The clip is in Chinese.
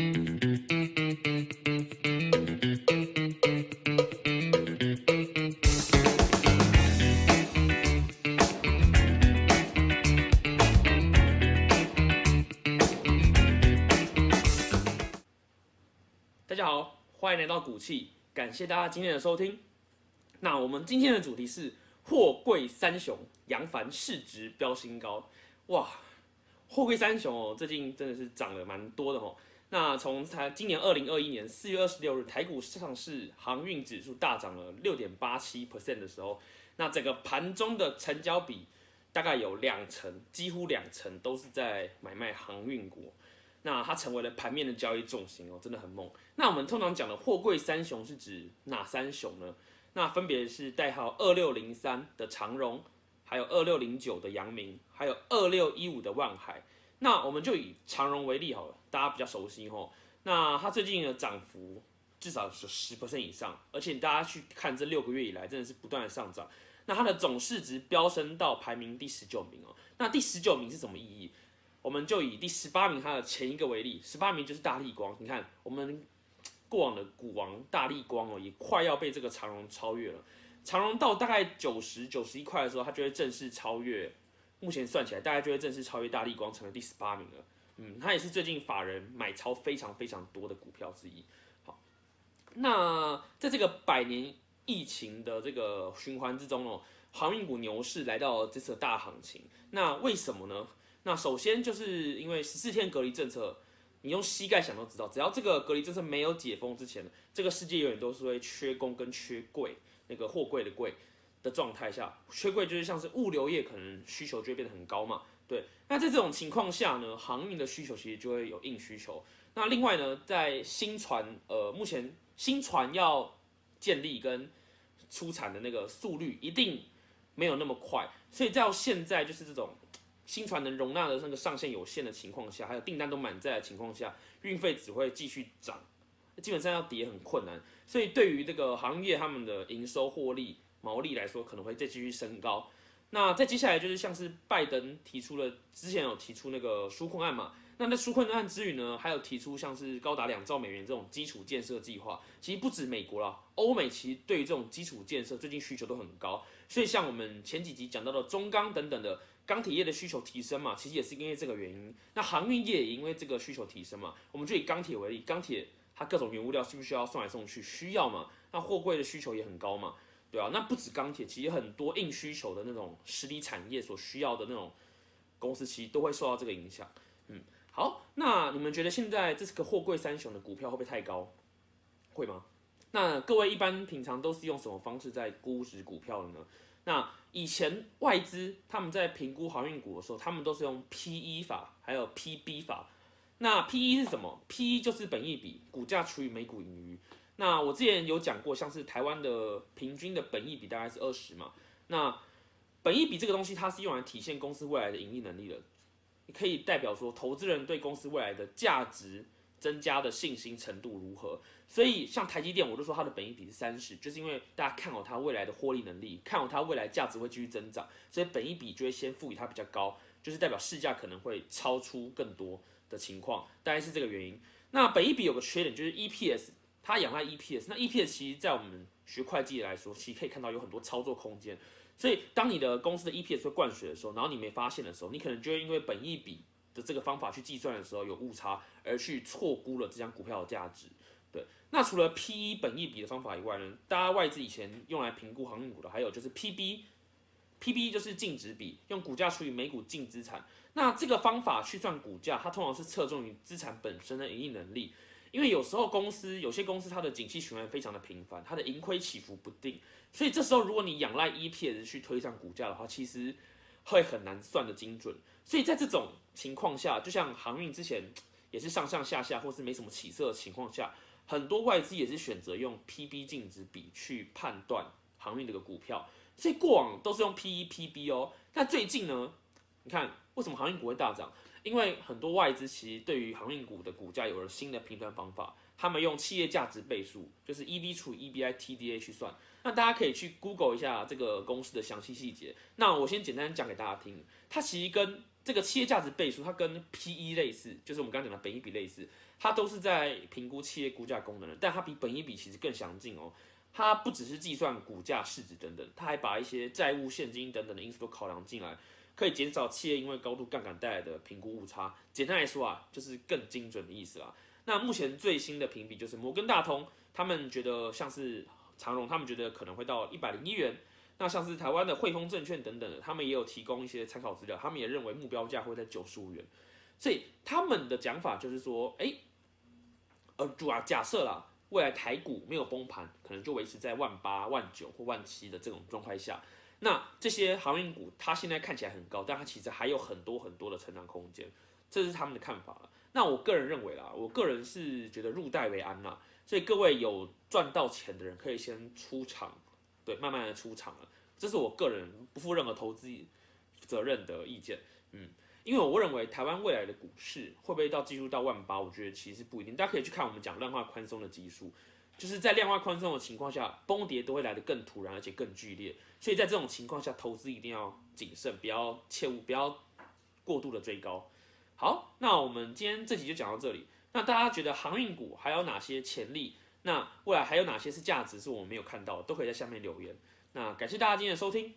大家好，欢迎来到股气，感谢大家今天的收听。那我们今天的主题是货柜三雄，扬帆市值飙新高。哇，货柜三雄哦，最近真的是涨了蛮多的哦。那从才今年二零二一年四月二十六日台股上市航运指数大涨了六点八七 percent 的时候，那整个盘中的成交比大概有两成，几乎两成都是在买卖航运股。那它成为了盘面的交易重心哦，真的很猛。那我们通常讲的货柜三雄是指哪三雄呢？那分别是代号二六零三的长荣，还有二六零九的阳明，还有二六一五的万海。那我们就以长荣为例好了，大家比较熟悉吼。那它最近的涨幅至少是十 percent 以上，而且大家去看这六个月以来，真的是不断的上涨。那它的总市值飙升到排名第十九名哦。那第十九名是什么意义？我们就以第十八名它的前一个为例，十八名就是大力光。你看，我们过往的股王大力光哦，也快要被这个长荣超越了。长荣到大概九十九十一块的时候，它就会正式超越。目前算起来，大概就会正式超越大力光，成为第十八名了。嗯，它也是最近法人买超非常非常多的股票之一。好，那在这个百年疫情的这个循环之中哦，航运股牛市来到了这次大行情。那为什么呢？那首先就是因为十四天隔离政策，你用膝盖想都知道，只要这个隔离政策没有解封之前，这个世界永远都是会缺工跟缺柜，那个货柜的柜的状态下，缺柜就是像是物流业可能需求就会变得很高嘛。对，那在这种情况下呢，航运的需求其实就会有硬需求。那另外呢，在新船呃，目前新船要建立跟出产的那个速率一定没有那么快，所以到现在就是这种。新船能容纳的那个上限有限的情况下，还有订单都满载的情况下，运费只会继续涨，基本上要跌很困难。所以对于这个行业他们的营收获利毛利来说，可能会再继续升高。那再接下来就是像是拜登提出了之前有提出那个纾困案嘛，那在纾困案之余呢，还有提出像是高达两兆美元这种基础建设计划。其实不止美国啦，欧美其实对于这种基础建设最近需求都很高。所以像我们前几集讲到的中钢等等的。钢铁业的需求提升嘛，其实也是因为这个原因。那航运业也因为这个需求提升嘛，我们就以钢铁为例，钢铁它各种原物料需不需要送来送去？需要嘛？那货柜的需求也很高嘛，对啊，那不止钢铁，其实很多硬需求的那种实体产业所需要的那种公司，其实都会受到这个影响。嗯，好，那你们觉得现在这是个货柜三雄的股票会不会太高？会吗？那各位一般平常都是用什么方式在估值股票的呢？那以前外资他们在评估航运股的时候，他们都是用 P E 法，还有 P B 法。那 P E 是什么？P E 就是本益比，股价除以每股盈余。那我之前有讲过，像是台湾的平均的本益比大概是二十嘛。那本益比这个东西，它是用来体现公司未来的盈利能力的，可以代表说投资人对公司未来的价值。增加的信心程度如何？所以像台积电，我就说它的本益比是三十，就是因为大家看好它未来的获利能力，看好它未来价值会继续增长，所以本益比就会先赋予它比较高，就是代表市价可能会超出更多的情况，大概是这个原因。那本益比有个缺点就是 EPS，它仰赖 EPS，那 EPS 其实在我们学会计来说，其实可以看到有很多操作空间。所以当你的公司的 EPS 会灌水的时候，然后你没发现的时候，你可能就会因为本益比。的这个方法去计算的时候有误差，而去错估了这张股票的价值。对，那除了 P/E 本益比的方法以外呢，大家外资以前用来评估航运股的，还有就是 P/B，P/B 就是净值比，用股价除以每股净资产。那这个方法去算股价，它通常是侧重于资产本身的盈利能力，因为有时候公司有些公司它的景气循环非常的频繁，它的盈亏起伏不定，所以这时候如果你仰赖 EPS 去推上股价的话，其实会很难算的精准。所以在这种情况下，就像航运之前也是上上下下，或是没什么起色的情况下，很多外资也是选择用 P/B 净值比去判断航运这个股票。所以过往都是用 P/E、P/B 哦。那最近呢，你看为什么航运股会大涨？因为很多外资其实对于航运股的股价有了新的评断方法，他们用企业价值倍数，就是 E/B 除以 E/B/I/T/D/A 去算。那大家可以去 Google 一下这个公司的详细细节。那我先简单讲给大家听，它其实跟这个企业价值倍数，它跟 P/E 类似，就是我们刚刚讲的本益比类似，它都是在评估企业估价功能的，但它比本益比其实更详尽哦。它不只是计算股价、市值等等，它还把一些债务、现金等等的因素都考量进来，可以减少企业因为高度杠杆带来的评估误差。简单来说啊，就是更精准的意思啦。那目前最新的评比就是摩根大通，他们觉得像是长荣，他们觉得可能会到一百零一元。那像是台湾的汇丰证券等等，他们也有提供一些参考资料，他们也认为目标价会在九十五元。所以他们的讲法就是说，哎，呃，主啊，假设啦，未来台股没有崩盘，可能就维持在万八、万九或万七的这种状态下，那这些航运股它现在看起来很高，但它其实还有很多很多的成长空间，这是他们的看法了。那我个人认为啦，我个人是觉得入袋为安啦，所以各位有赚到钱的人可以先出场。对，慢慢的出场了，这是我个人不负任何投资责任的意见，嗯，因为我认为台湾未来的股市会不会到技术到万八，我觉得其实不一定，大家可以去看我们讲量化宽松的技术，就是在量化宽松的情况下，崩跌都会来得更突然而且更剧烈，所以在这种情况下，投资一定要谨慎，不要切勿不要过度的追高。好，那我们今天这集就讲到这里，那大家觉得航运股还有哪些潜力？那未来还有哪些是价值是我们没有看到，都可以在下面留言。那感谢大家今天的收听。